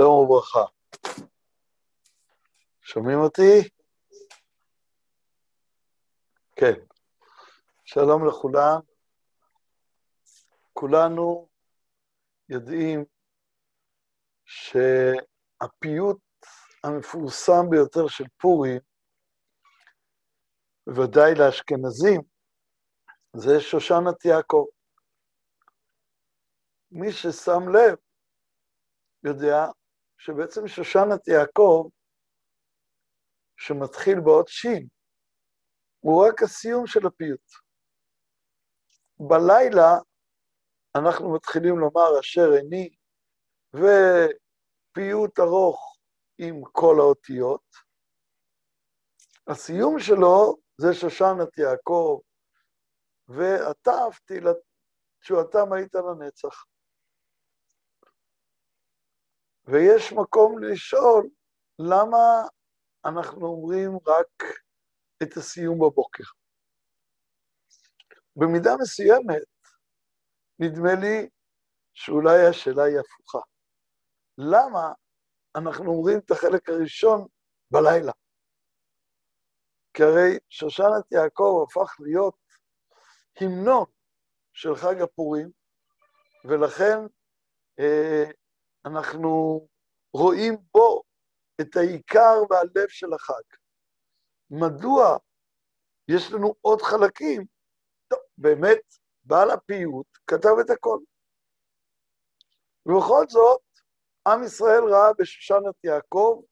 שלום וברכה. שומעים אותי? כן. שלום לכולם. כולנו יודעים שהפיוט המפורסם ביותר של פורים, בוודאי לאשכנזים, זה שושנת יעקב. מי ששם לב יודע שבעצם שושנת יעקב, שמתחיל באות שין, הוא רק הסיום של הפיוט. בלילה אנחנו מתחילים לומר אשר עיני, ופיוט ארוך עם כל האותיות. הסיום שלו זה שושנת יעקב, ואתה לתשועתם היית לנצח. ויש מקום לשאול למה אנחנו אומרים רק את הסיום בבוקר. במידה מסוימת, נדמה לי שאולי השאלה היא הפוכה. למה אנחנו אומרים את החלק הראשון בלילה? כי הרי שושנת יעקב הפך להיות המנון של חג הפורים, ולכן אה, אנחנו רואים בו את העיקר והלב של החג. מדוע יש לנו עוד חלקים? טוב, באמת, בעל הפיוט כתב את הכל. ובכל זאת, עם ישראל ראה בשושנת יעקב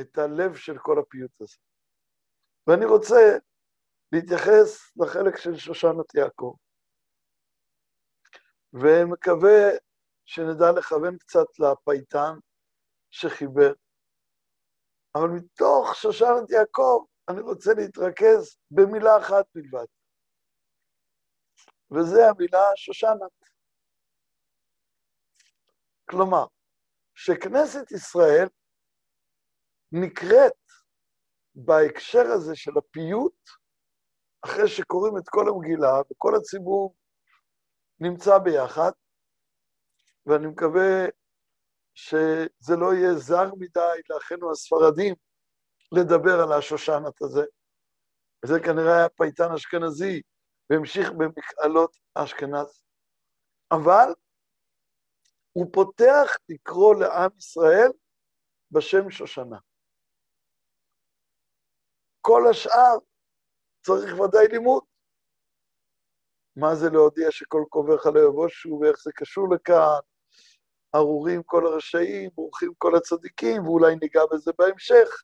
את הלב של כל הפיוט הזה. ואני רוצה להתייחס לחלק של שושנת יעקב, ומקווה שנדע לכוון קצת לפייטן שחיבר. אבל מתוך שושנת יעקב אני רוצה להתרכז במילה אחת בלבד, וזה המילה שושנת. כלומר, שכנסת ישראל נקראת בהקשר הזה של הפיוט, אחרי שקוראים את כל המגילה וכל הציבור נמצא ביחד, ואני מקווה שזה לא יהיה זר מדי לאחינו הספרדים לדבר על השושנת הזה. וזה כנראה היה פייטן אשכנזי, והמשיך במקהלות אשכנז. אבל הוא פותח לקרוא לעם ישראל בשם שושנה. כל השאר צריך ודאי לימוד. מה זה להודיע שכל קוברך לא יבושו, ואיך זה קשור לכאן, ארורים כל הרשעים, ברוכים כל הצדיקים, ואולי ניגע בזה בהמשך.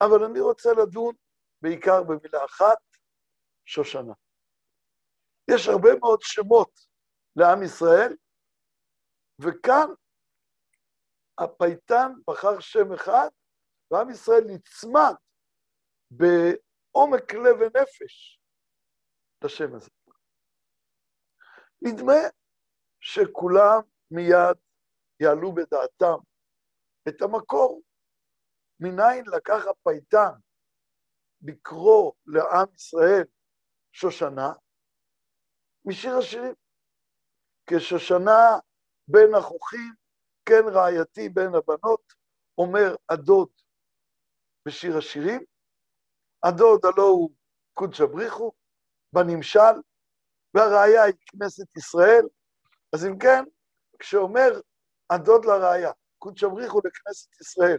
אבל אני רוצה לדון בעיקר במילה אחת, שושנה. יש הרבה מאוד שמות לעם ישראל, וכאן הפייטן בחר שם אחד, ועם ישראל נצמד בעומק לב ונפש לשם הזה. נדמה שכולם מיד יעלו בדעתם את המקור. מניין לקח הפייטן לקרוא לעם ישראל שושנה? משיר השירים. כשושנה בין החוכים, כן רעייתי בין הבנות, אומר הדוד בשיר השירים. הדוד הלא הוא קודשא בריחו, בנמשל, והראיה היא כנסת ישראל. אז אם כן, כשאומר הדוד לראיה, קודשא בריחו לכנסת ישראל,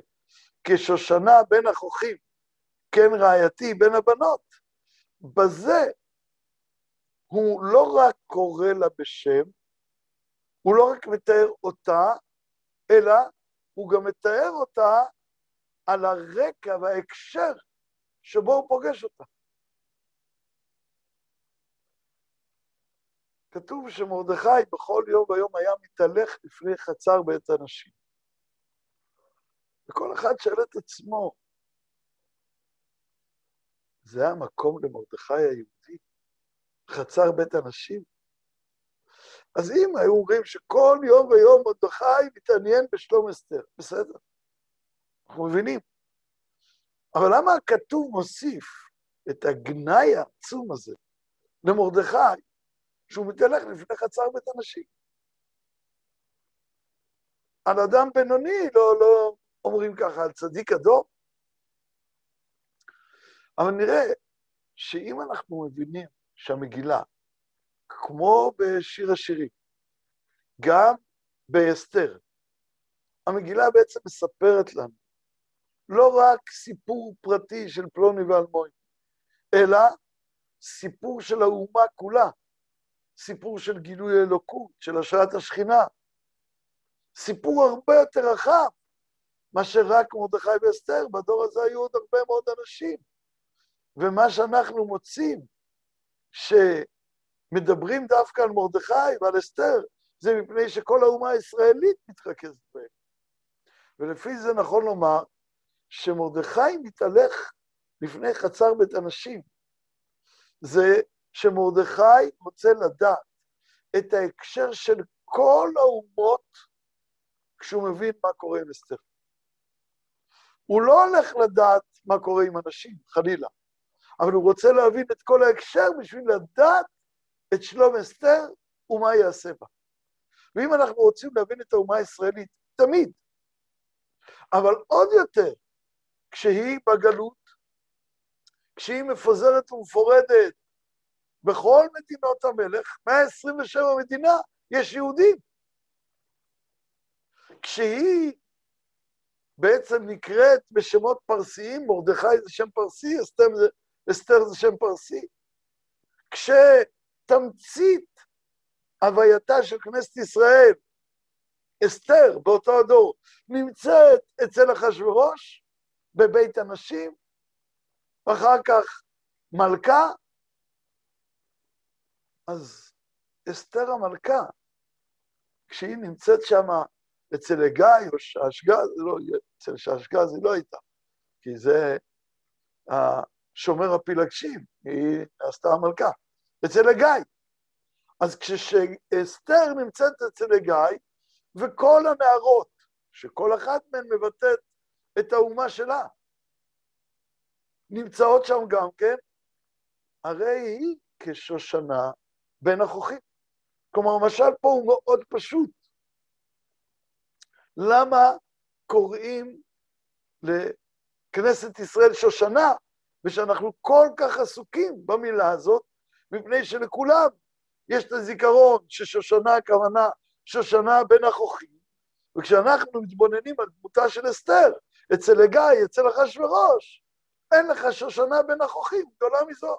כשושנה בין החוכים, כן רעייתי בין הבנות, בזה הוא לא רק קורא לה בשם, הוא לא רק מתאר אותה, אלא הוא גם מתאר אותה על הרקע וההקשר שבו הוא פוגש אותה. כתוב שמרדכי בכל יום ויום היה מתהלך לפני חצר בית הנשים. וכל אחד שואל את עצמו, זה המקום למרדכי היהודי? חצר בית הנשים? אז אם היו אומרים שכל יום ויום מרדכי מתעניין בשלום אסתר, בסדר, אנחנו מבינים. אבל למה הכתוב מוסיף את הגנאי העצום הזה למרדכי, שהוא מתהלך לפני חצר בית הנשים? על אדם בינוני לא, לא אומרים ככה, על צדיק אדום. אבל נראה שאם אנחנו מבינים שהמגילה, כמו בשיר השירים, גם באסתר, המגילה בעצם מספרת לנו לא רק סיפור פרטי של פלוני ואלמוני, אלא סיפור של האומה כולה, סיפור של גילוי אלוקות, של השראת השכינה, סיפור הרבה יותר רחב מאשר רק מרדכי ואסתר, בדור הזה היו עוד הרבה מאוד אנשים. ומה שאנחנו מוצאים, שמדברים דווקא על מרדכי ועל אסתר, זה מפני שכל האומה הישראלית מתרכזת בהם. ולפי זה נכון לומר שמרדכי מתהלך לפני חצר בית אנשים. זה שמרדכי רוצה לדעת את ההקשר של כל האומות כשהוא מבין מה קורה עם אסתר. הוא לא הולך לדעת מה קורה עם אנשים, חלילה, אבל הוא רוצה להבין את כל ההקשר בשביל לדעת את שלום אסתר ומה יעשה בה. ואם אנחנו רוצים להבין את האומה הישראלית, תמיד, אבל עוד יותר, כשהיא בגלות, כשהיא מפוזרת ומפורדת בכל מדינות המלך, 127 מדינה, יש יהודים. כשהיא בעצם נקראת בשמות פרסיים, מרדכי זה שם פרסי, אסתר זה, אסתר זה שם פרסי. כשתמצית הווייתה של כנסת ישראל, אסתר באותו הדור, נמצאת אצל אחשורוש, בבית הנשים, ואחר כך מלכה, אז אסתר המלכה, כשהיא נמצאת שם אצל הגיא או שאשגז, לא, אצל שאשגז היא לא הייתה, כי זה השומר הפילגשים, היא עשתה המלכה, אצל הגיא. אז כשאסתר נמצאת אצל הגיא, וכל הנערות, שכל אחת מהן מבטאת את האומה שלה, נמצאות שם גם כן, הרי היא כשושנה בין החוכים. כלומר, המשל פה הוא מאוד פשוט. למה קוראים לכנסת ישראל שושנה, ושאנחנו כל כך עסוקים במילה הזאת, מפני שלכולם יש את הזיכרון ששושנה הכוונה שושנה בין החוכים, וכשאנחנו מתבוננים על דמותה של אסתר, אצל הגיא, אצל אחשורוש, אין לך שושנה בין החוכים, גדולה מזו.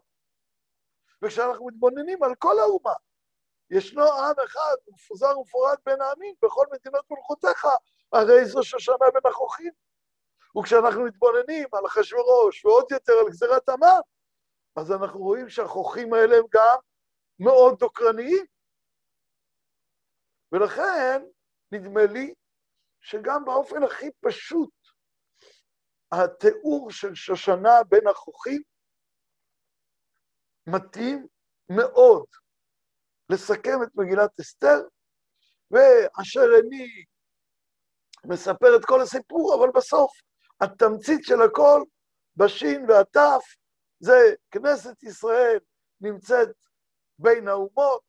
וכשאנחנו מתבוננים על כל האומה, ישנו עם אחד, מפוזר ומפורד בין העמים, בכל מדינות מלכותיך, הרי זו שושנה בין החוכים. וכשאנחנו מתבוננים על אחשורוש ועוד יותר על גזירת המן, אז אנחנו רואים שהחוכים האלה הם גם מאוד דוקרניים. ולכן, נדמה לי שגם באופן הכי פשוט, התיאור של שושנה בין החוכים מתאים מאוד לסכם את מגילת אסתר, ואשר עיני מספר את כל הסיפור, אבל בסוף התמצית של הכל, בשין והתף, זה כנסת ישראל נמצאת בין האומות,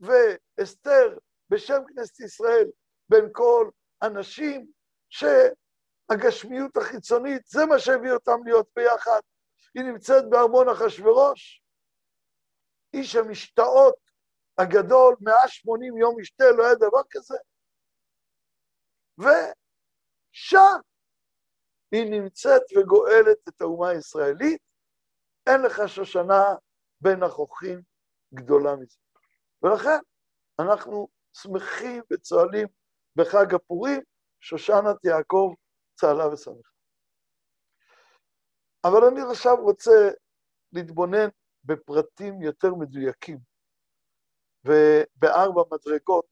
ואסתר בשם כנסת ישראל בין כל אנשים, שהגשמיות החיצונית, זה מה שהביא אותם להיות ביחד. היא נמצאת בארמון אחשורוש, איש המשתאות הגדול, 180 יום משתה, לא היה דבר כזה. ושם היא נמצאת וגואלת את האומה הישראלית, אין לך שושנה בין החוכים גדולה מזה. ולכן אנחנו שמחים וצוהלים בחג הפורים, שושנת יעקב צהלה ושמחה. אבל אני עכשיו רוצה להתבונן בפרטים יותר מדויקים, ובארבע מדרגות,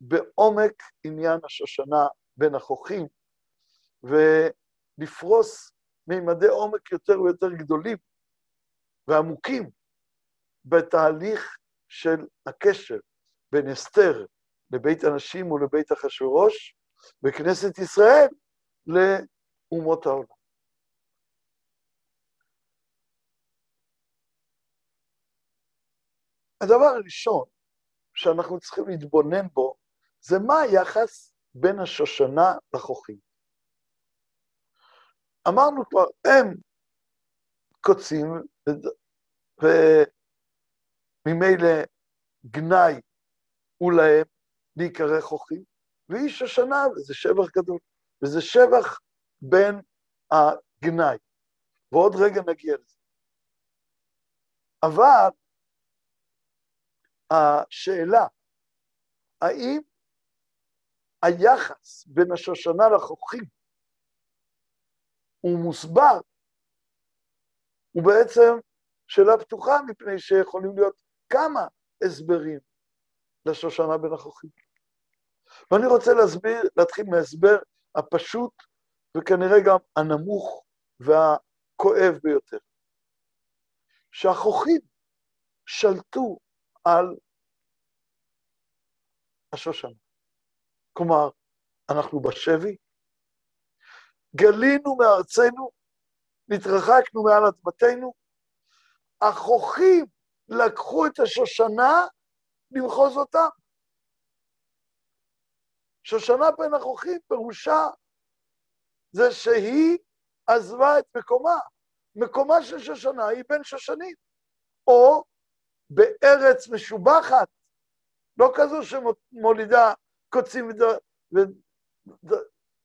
בעומק עניין השושנה בין החוכים, ולפרוס מימדי עומק יותר ויותר גדולים ועמוקים בתהליך של הקשר בין אסתר לבית הנשים ולבית אחשורוש, וכנסת ישראל לאומות העולם. הדבר הראשון שאנחנו צריכים להתבונן בו, זה מה היחס בין השושנה לחוכים. אמרנו כבר, הם קוצים, וממילא גנאי הוא להם להיקרא חוכים, והיא שושנה, וזה שבח גדול, וזה שבח בין הגנאי. ועוד רגע נגיע לזה. אבל השאלה, האם היחס בין השושנה לחוכים הוא מוסבר, הוא בעצם שאלה פתוחה, מפני שיכולים להיות כמה הסברים לשושנה בין החוכים. ואני רוצה להסביר, להתחיל מההסבר הפשוט וכנראה גם הנמוך והכואב ביותר. שהחוכים שלטו על השושנה. כלומר, אנחנו בשבי, גלינו מארצנו, נתרחקנו מעל אדמתנו, החוכים לקחו את השושנה למחוז אותם. שושנה בין החוכים פירושה זה שהיא עזבה את מקומה. מקומה של שושנה היא בין שושנים, או בארץ משובחת, לא כזו שמולידה קוצים וד... ו... ו...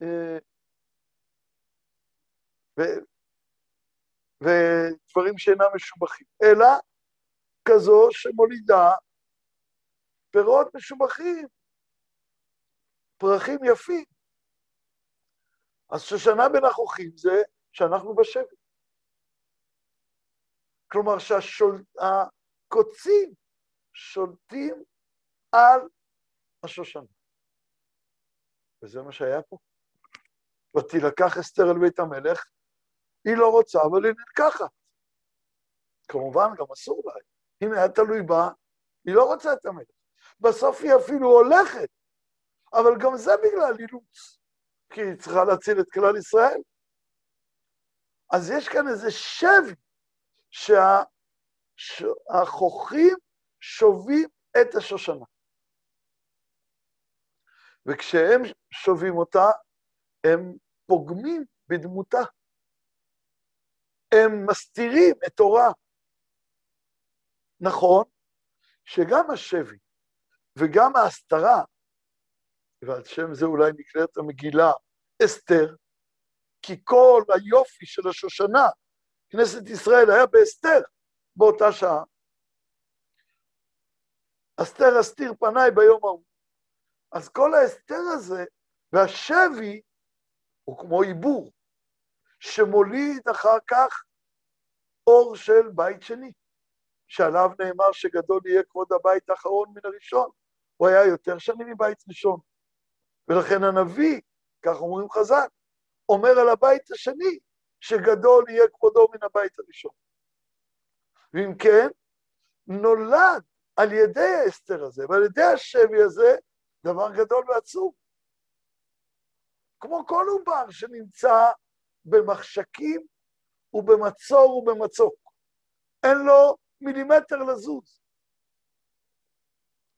אה, ו... ודברים שאינם משובחים, אלא כזו שמולידה פירות משובחים, פרחים יפים. אז שושנה בין החוכים זה שאנחנו בשבי. כלומר שהקוצים שולטים על השושנה. וזה מה שהיה פה. ותילקח אסתר אל בית המלך, היא לא רוצה, אבל היא נלקחת. כמובן, גם אסור לה. אם היה תלוי בה, היא לא רוצה את המלך. בסוף היא אפילו הולכת, אבל גם זה בגלל אילוץ, כי היא צריכה להציל את כלל ישראל. אז יש כאן איזה שבי שהחוכים שובים את השושנה. וכשהם שובים אותה, הם פוגמים בדמותה. הם מסתירים את תורה. נכון שגם השבי וגם ההסתרה, ועל שם זה אולי נקראת המגילה אסתר, כי כל היופי של השושנה, כנסת ישראל, היה באסתר באותה שעה. אסתר אסתיר פניי ביום ההוא. אז כל ההסתר הזה והשבי הוא כמו עיבור, שמוליד אחר כך אור של בית שני, שעליו נאמר שגדול יהיה כבוד הבית האחרון מן הראשון. הוא היה יותר שנים מבית ראשון. ולכן הנביא, כך אומרים חז"ל, אומר על הבית השני, שגדול יהיה כבודו מן הבית הראשון. ואם כן, נולד על ידי האסתר הזה ועל ידי השבי הזה דבר גדול ועצום. כמו כל עובר שנמצא במחשכים ובמצור ובמצוק. אין לו מילימטר לזוז.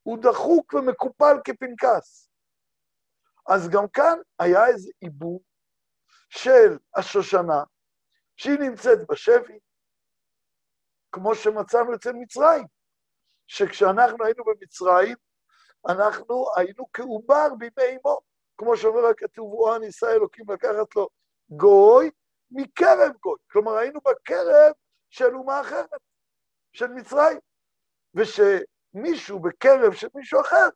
הוא דחוק ומקופל כפנקס. אז גם כאן היה איזה עיבור של השושנה, שהיא נמצאת בשבי, כמו שמצאנו אצל מצרים, שכשאנחנו היינו במצרים, אנחנו היינו כעובר בימי אמו, כמו שאומר הכתוב, או ניסה אלוקים לקחת לו גוי מקרב גוי. כלומר, היינו בקרב של אומה אחרת, של מצרים. ושמישהו בקרב של מישהו אחר,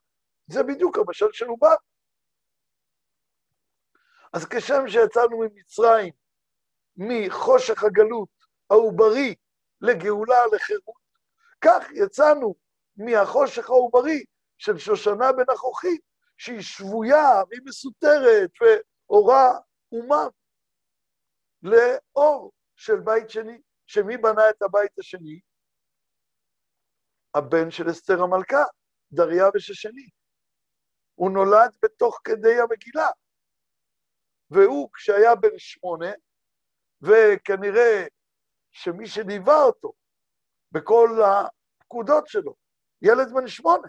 זה בדיוק המשל של עובר. אז כשם שיצאנו ממצרים, מחושך הגלות העוברי לגאולה, לחירות, כך יצאנו מהחושך העוברי של שושנה בן החוכית, שהיא שבויה והיא מסותרת ואורה אומה, לאור של בית שני. שמי בנה את הבית השני? הבן של אסתר המלכה, דריווש השני. הוא נולד בתוך כדי המגילה, והוא, כשהיה בן שמונה, וכנראה שמי שליווה אותו בכל הפקודות שלו, ילד בן שמונה,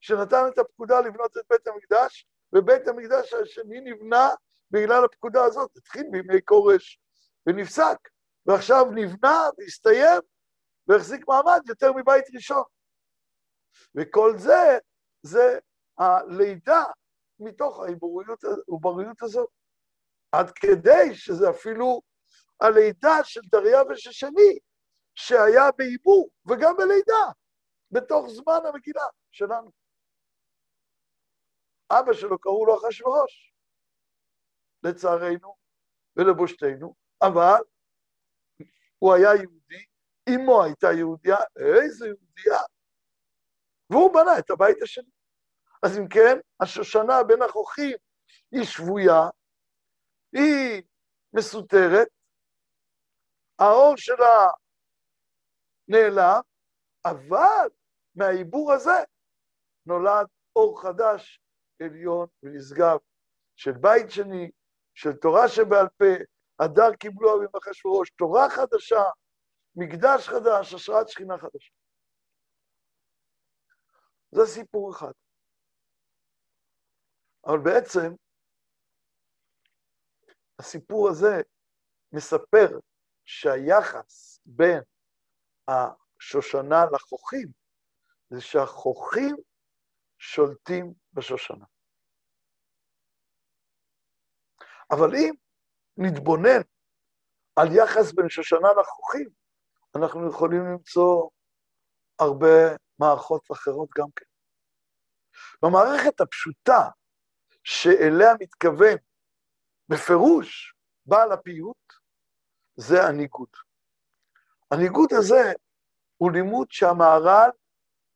שנתן את הפקודה לבנות את בית המקדש, ובית המקדש השני נבנה בגלל הפקודה הזאת. התחיל בימי כורש ונפסק, ועכשיו נבנה והסתיים והחזיק מעמד יותר מבית ראשון. וכל זה, זה הלידה מתוך העובריות הזאת. עד כדי שזה אפילו הלידה של דריווש השני, שהיה בעיבור וגם בלידה, בתוך זמן המגילה שלנו. אבא שלו קראו לו אחשורוש, לצערנו ולבושתנו, אבל הוא היה יהודי, אמו הייתה יהודייה, איזה יהודייה, והוא בנה את הבית השני. אז אם כן, השושנה בין החוכים היא שבויה, היא מסותרת, האור שלה נעלם, אבל מהעיבור הזה נולד אור חדש, עליון ונשגב, של בית שני, של תורה שבעל פה, הדר קיבלו אבים אחשורוש, תורה חדשה, מקדש חדש, השראת שכינה חדשה. זה סיפור אחד. אבל בעצם, הסיפור הזה מספר שהיחס בין השושנה לחוכים זה שהחוכים שולטים בשושנה. אבל אם נתבונן על יחס בין שושנה לחוכים, אנחנו יכולים למצוא הרבה מערכות אחרות גם כן. במערכת הפשוטה שאליה מתכוון בפירוש בעל הפיוט, זה הניגוד. הניגוד הזה הוא לימוד שהמהר"ל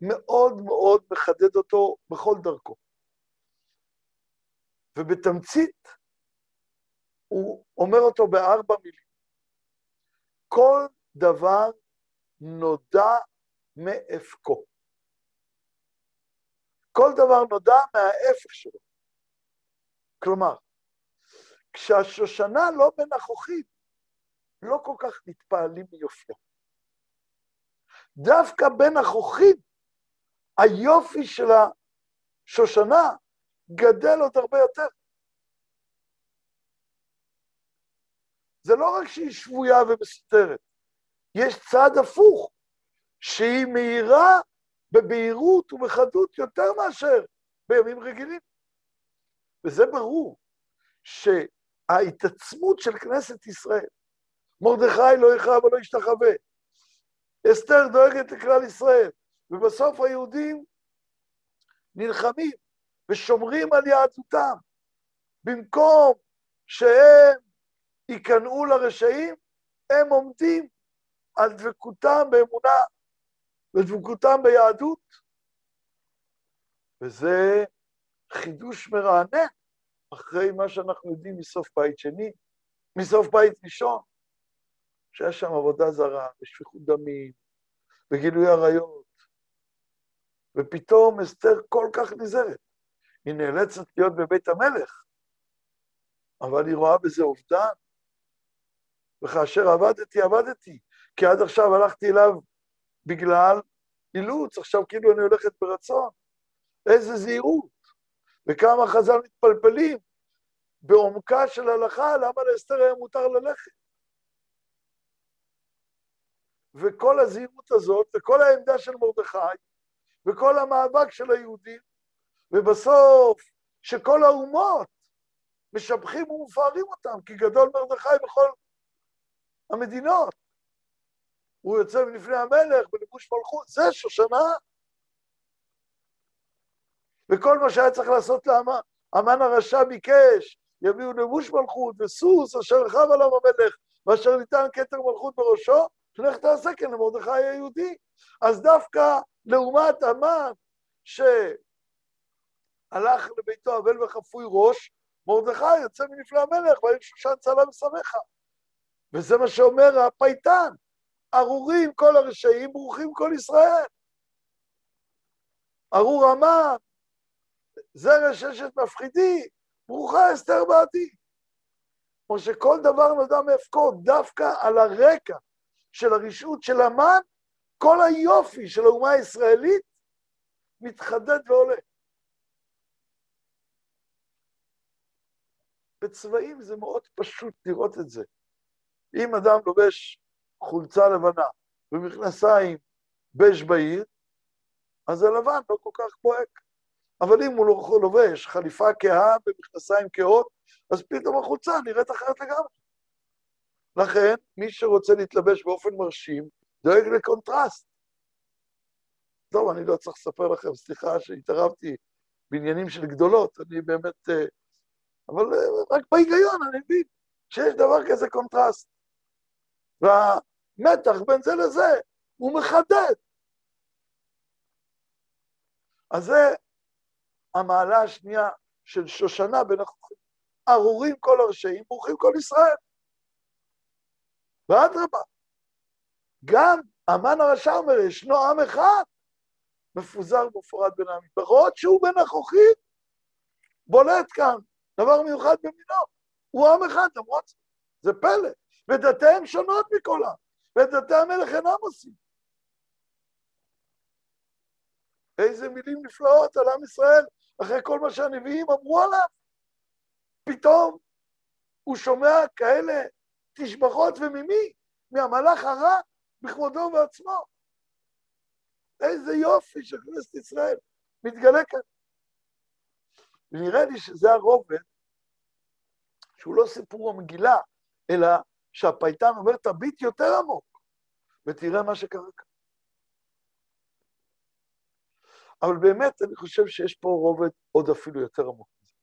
מאוד מאוד מחדד אותו בכל דרכו. ובתמצית הוא אומר אותו בארבע מילים. כל דבר נודע מאפקו. כל דבר נודע מההפך שלו. כלומר, כשהשושנה לא בנכוחית, לא כל כך מתפעלים מיופייה. דווקא בנכוחית, היופי של השושנה גדל עוד הרבה יותר. זה לא רק שהיא שבויה ומסותרת, יש צד הפוך, שהיא מהירה בבהירות ובחדות יותר מאשר בימים רגילים. וזה ברור שההתעצמות של כנסת ישראל, מרדכי לא יכרע ולא ישתחווה, אסתר דואגת לכלל ישראל, ובסוף היהודים נלחמים ושומרים על יהדותם. במקום שהם ייכנעו לרשעים, הם עומדים על דבקותם באמונה ודבקותם ביהדות, וזה חידוש מרענן אחרי מה שאנחנו יודעים מסוף בית שני, מסוף בית ראשון, שהיה שם עבודה זרה ושפיכות דמים וגילוי עריות, ופתאום אסתר כל כך נזהרת. היא נאלצת להיות בבית המלך, אבל היא רואה בזה אובדן. וכאשר עבדתי, עבדתי, כי עד עכשיו הלכתי אליו בגלל אילוץ, עכשיו כאילו אני הולכת ברצון. איזה זהירות. וכמה חז"ל מתפלפלים בעומקה של הלכה, למה לאסתר היה מותר ללכת. וכל הזהירות הזאת, וכל העמדה של מרדכי, וכל המאבק של היהודים, ובסוף, שכל האומות משבחים ומפארים אותם, כי גדול מרדכי בכל המדינות. הוא יוצא מלפני המלך בלבוש מלכות, זה שושנה. וכל מה שהיה צריך לעשות לאמן, המן הרשע ביקש, יביאו לבוש מלכות וסוס אשר רכב עליו המלך, ואשר ניתן כתר מלכות בראשו, שלך תעשה כן למרדכי היהודי. אז דווקא לעומת המן שהלך לביתו אבל וחפוי ראש, מרדכי יוצא מנפלא המלך, והאם שושן צלה ושמחה. וזה מה שאומר הפייטן, ארורים כל הרשעים, ברוכים כל ישראל. ארור המן, זרע ששת מפחידי, ברוכה אסתר בעדי. כמו שכל דבר נודע מהפקוד, דווקא על הרקע של הרשעות של המן, כל היופי של האומה הישראלית מתחדד ועולה. בצבעים זה מאוד פשוט לראות את זה. אם אדם לובש חולצה לבנה ומכנסיים בז' בעיר, אז הלבן לא כל כך בוהק. אבל אם הוא לובש חליפה כהה ומכנסיים כהות, אז פתאום החולצה נראית אחרת לגמרי. לכן, מי שרוצה להתלבש באופן מרשים, דואג לקונטרסט. טוב, אני לא צריך לספר לכם, סליחה שהתערבתי בעניינים של גדולות, אני באמת... אה, אבל אה, רק בהיגיון אני מבין שיש דבר כזה קונטרסט. והמתח בין זה לזה הוא מחדד. אז זה המעלה השנייה של שושנה בין החוכים. ארורים כל הרשעים, ברוכים כל ישראל. ואדרבה, גם המן הרשע אומר, ישנו עם אחד מפוזר ומפורד בין העמים. למרות שהוא בין החוכים, בולט כאן, דבר מיוחד במינו. הוא עם אחד, למרות זה. זה פלא. ודתיהם שונות מכל העם, ודתי המלך אינם עושים. איזה מילים נפלאות על עם ישראל, אחרי כל מה שהנביאים אמרו עליו. פתאום הוא שומע כאלה תשבחות, וממי? מהמלאך הרע בכבודו ובעצמו. איזה יופי של כנסת ישראל מתגלה כאן. ונראה לי שזה הרובד, שהוא לא סיפור המגילה, אלא שהפייטן אומר, תביט יותר עמוק, ותראה מה שקרה כאן. אבל באמת, אני חושב שיש פה רובד עוד אפילו יותר עמוק מזה.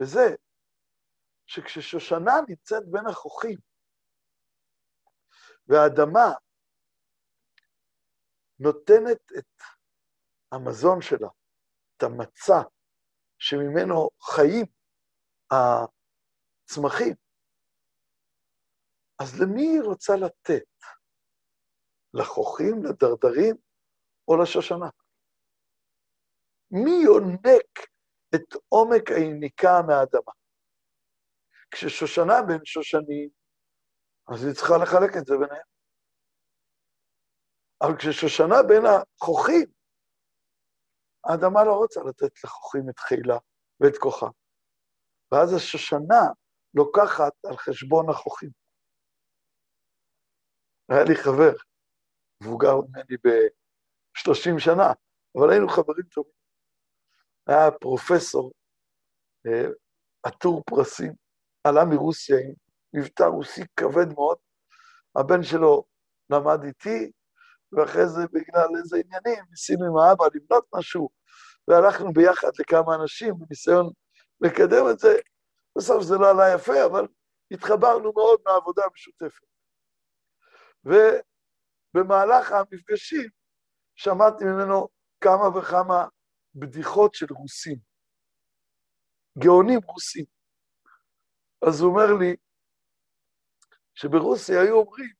וזה שכששושנה נמצאת בין החוכים, והאדמה נותנת את המזון שלה, את המצע שממנו חיים הצמחים, אז למי היא רוצה לתת? לחוכים, לדרדרים או לשושנה? מי יונק את עומק היניקה מהאדמה? כששושנה בין שושנים, אז היא צריכה לחלק את זה ביניהם. אבל כששושנה בין החוכים, האדמה לא רוצה לתת לחוכים את חילה ואת כוחה. ואז השושנה לוקחת על חשבון החוכים. היה לי חבר, מבוגר ממני ב-30 שנה, אבל היינו חברים טובים. היה פרופסור אה, עטור פרסים, עלה מרוסיה עם מבטא רוסי כבד מאוד. הבן שלו למד איתי, ואחרי זה בגלל איזה עניינים ניסינו עם האבא לבנות משהו, והלכנו ביחד לכמה אנשים בניסיון לקדם את זה. בסוף זה לא עלה יפה, אבל התחברנו מאוד מהעבודה המשותפת. ובמהלך המפגשים שמעתי ממנו כמה וכמה בדיחות של רוסים, גאונים רוסים. אז הוא אומר לי שברוסיה היו אומרים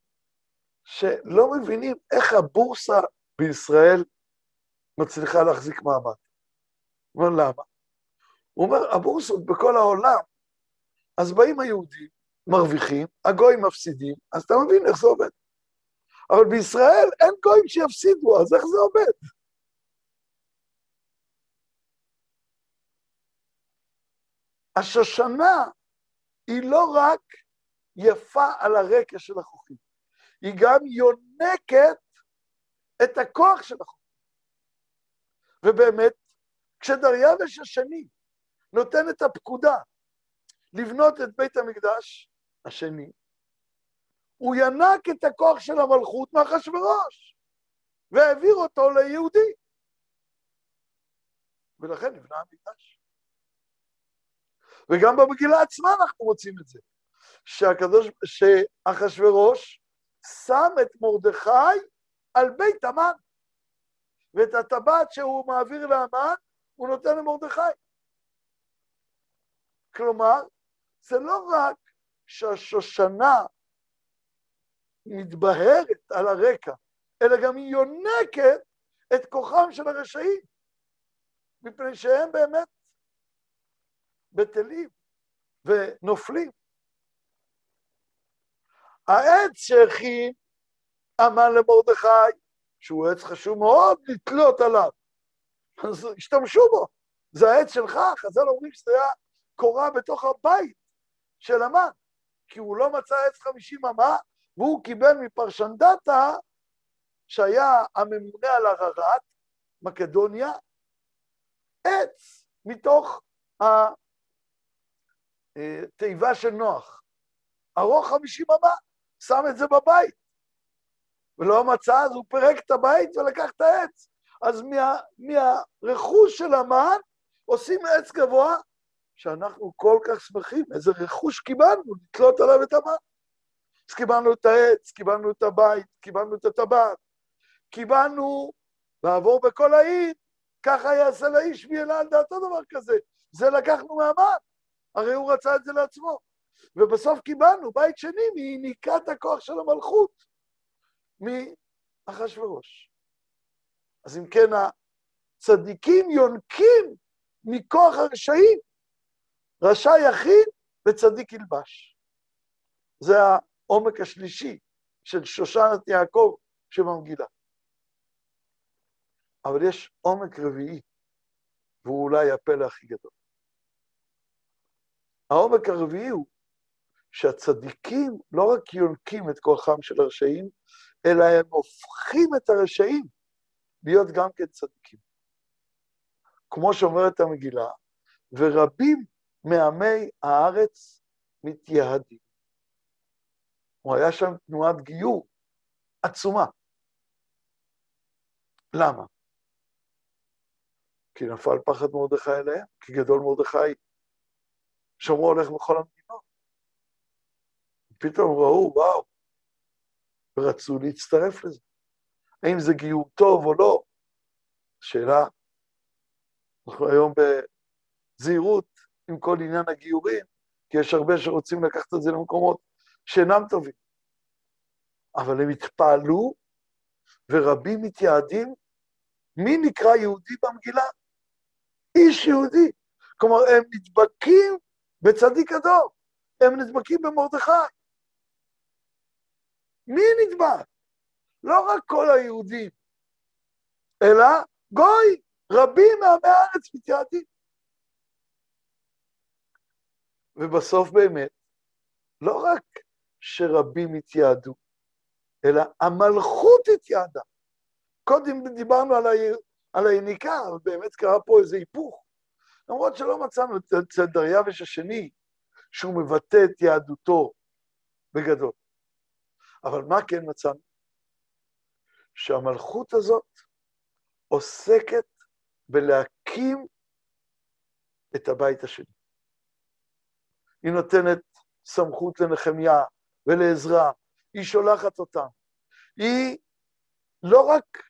שלא מבינים איך הבורסה בישראל מצליחה להחזיק מעמד. הוא אומר, למה? הוא אומר, הבורסות בכל העולם, אז באים היהודים, מרוויחים, הגויים מפסידים, אז אתה מבין איך זה עובד. אבל בישראל אין גויים שיפסידו, אז איך זה עובד? השושנה היא לא רק יפה על הרקע של החוכים, היא גם יונקת את הכוח של החוכים. ובאמת, כשדריווש השני נותן את הפקודה לבנות את בית המקדש השני, הוא ינק את הכוח של המלכות מאחשוורוש, והעביר אותו ליהודי. ולכן נבנה המקדש. וגם במגילה עצמה אנחנו מוצאים את זה, שהקדוש, שאחשוורוש שם את מרדכי על בית המן, ואת הטבעת שהוא מעביר להמן, הוא נותן למרדכי. כלומר, זה לא רק שהשושנה מתבהרת על הרקע, אלא גם היא יונקת את כוחם של הרשעים, מפני שהם באמת בטלים ונופלים. העץ שהכין המן למרדכי, שהוא עץ חשוב מאוד לתלות עליו, אז השתמשו בו. זה העץ שלך, חז"ל אומרים שזה היה קורה בתוך הבית של המן, כי הוא לא מצא עץ חמישים אמה, והוא קיבל מפרשנדתה, שהיה הממונה על הררת, מקדוניה, עץ מתוך התיבה של נוח. ארוך חמישים אמה, שם את זה בבית. ולא מצא, אז הוא פירק את הבית ולקח את העץ. אז מה, מהרכוש של המן עושים עץ גבוה, שאנחנו כל כך שמחים, איזה רכוש קיבלנו, לתלות עליו את המן. אז קיבלנו את העץ, קיבלנו את הבית, קיבלנו את הטבעת, קיבלנו לעבור בכל העיר, ככה יעשה לאיש ויעלה על דעתו דבר כזה. זה לקחנו מהמן, הרי הוא רצה את זה לעצמו. ובסוף קיבלנו בית שני מניקת הכוח של המלכות, מאחשוורוש. אז אם כן, הצדיקים יונקים מכוח הרשעים. רשע יחיד וצדיק ילבש. זה העומק השלישי של שושנת יעקב שבמגילה. אבל יש עומק רביעי, והוא אולי הפלא הכי גדול. העומק הרביעי הוא שהצדיקים לא רק יונקים את כוחם של הרשעים, אלא הם הופכים את הרשעים להיות גם כן צדיקים. כמו שאומרת המגילה, ורבים מעמי הארץ מתייהדים. הוא היה שם תנועת גיור עצומה. למה? כי נפל פחד מרדכי אליהם, כי גדול מרדכי שמרו הולך בכל המדינות. פתאום ראו, וואו, ורצו להצטרף לזה. האם זה גיור טוב או לא? שאלה, אנחנו היום בזהירות עם כל עניין הגיורים, כי יש הרבה שרוצים לקחת את זה למקומות שאינם טובים. אבל הם התפעלו, ורבים מתייעדים, מי נקרא יהודי במגילה? איש יהודי. כלומר, הם נדבקים בצדיק הדור, הם נדבקים במרדכי. מי נדבק? לא רק כל היהודים, אלא גוי, רבים מעמי הארץ מתייעדים. ובסוף באמת, לא רק שרבים התייעדו, אלא המלכות התייעדה. קודם דיברנו על, ה... על היניקה, אבל באמת קרה פה איזה היפוך. למרות שלא מצאנו אצל דריווש השני שהוא מבטא את יהדותו בגדול. אבל מה כן מצאנו? שהמלכות הזאת עוסקת בלהקים את הבית השני. היא נותנת סמכות לנחמיה ולעזרה, היא שולחת אותם. היא לא רק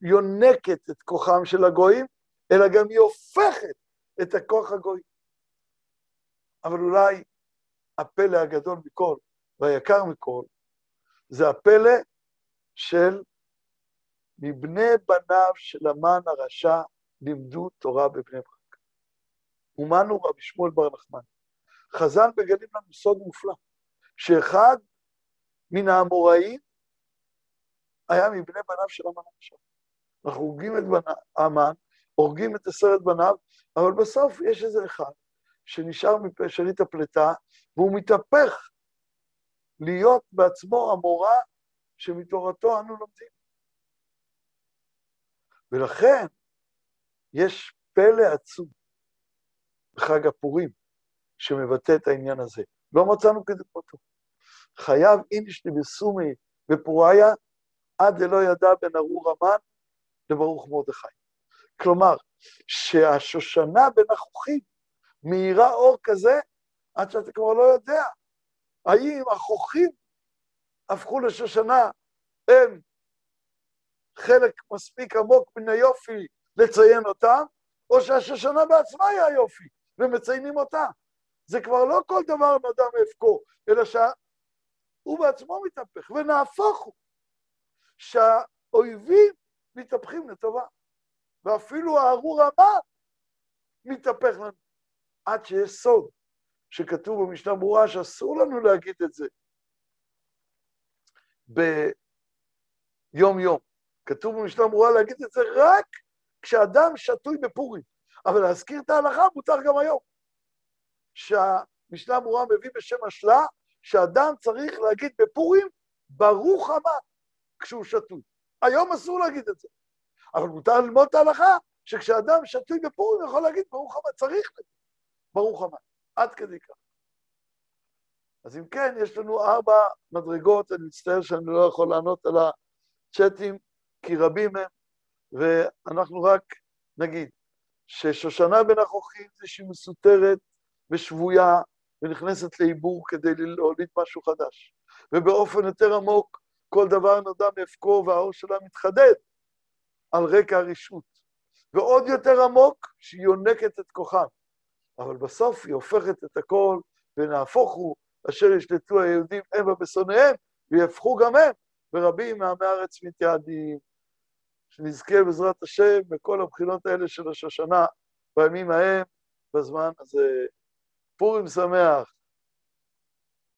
יונקת את כוחם של הגויים, אלא גם היא הופכת את הכוח הגוי. אבל אולי הפלא הגדול מכל והיקר מכל, זה הפלא של מבני בניו של המן הרשע לימדו תורה בבני ברק. אומנו רבי שמואל בר נחמן. חז"ל מגלים לנו סוד מופלא, שאחד מן האמוראים היה מבני בניו של המן הרשע. אנחנו הורגים את המן, הורגים את עשרת בניו, אבל בסוף יש איזה אחד שנשאר משארית הפלטה, והוא מתהפך להיות בעצמו המורה שמתורתו אנו לומדים. ולכן יש פלא עצום בחג הפורים שמבטא את העניין הזה. לא מצאנו כדוגמתו. חייב איניש לבסומי בפוריה עד דלא ידע בין ארור המן לברוך מרדכי. כלומר, שהשושנה בין החוכים מאירה אור כזה עד שאתה כבר לא יודע האם החוכים הפכו לשושנה, הם חלק מספיק עמוק מן היופי לציין אותם, או שהשושנה בעצמה היא היופי, ומציינים אותה. זה כבר לא כל דבר נודע מאבקו, אלא שהוא בעצמו מתהפך, ונהפוך הוא, שהאויבים מתהפכים לטובה, ואפילו הארור הבא מתהפך לנו, עד שיש סוד שכתוב במשנה ברורה שאסור לנו להגיד את זה ביום-יום. כתוב במשנה ברורה להגיד את זה רק כשאדם שתוי בפורים, אבל להזכיר את ההלכה מותר גם היום. שהמשנה ברורה מביא בשם השלה, שאדם צריך להגיד בפורים, ברוך המה, כשהוא שתוי. היום אסור להגיד את זה. אבל מותר ללמוד את ההלכה, שכשאדם שתוי בפורים יכול להגיד ברוך המה, צריך להגיד ברוך המה, עד כדי כך. אז אם כן, יש לנו ארבע מדרגות, אני מצטער שאני לא יכול לענות על הצ'אטים, כי רבים הם, ואנחנו רק נגיד ששושנה בין החוכים זה שהיא מסותרת ושבויה ונכנסת לעיבור כדי להוליד משהו חדש. ובאופן יותר עמוק, כל דבר נודע מאבקו והאור שלה מתחדד על רקע הרשעות. ועוד יותר עמוק, שהיא יונקת את כוחם. אבל בסוף היא הופכת את הכל, ונהפוך הוא, אשר ישלטו היהודים המה בשונאיהם, ויהפכו גם הם, ורבים מעמי הארץ מתייעדים. שנזכה בעזרת השם בכל הבחינות האלה של השושנה, בימים ההם, בזמן הזה. פורים שמח.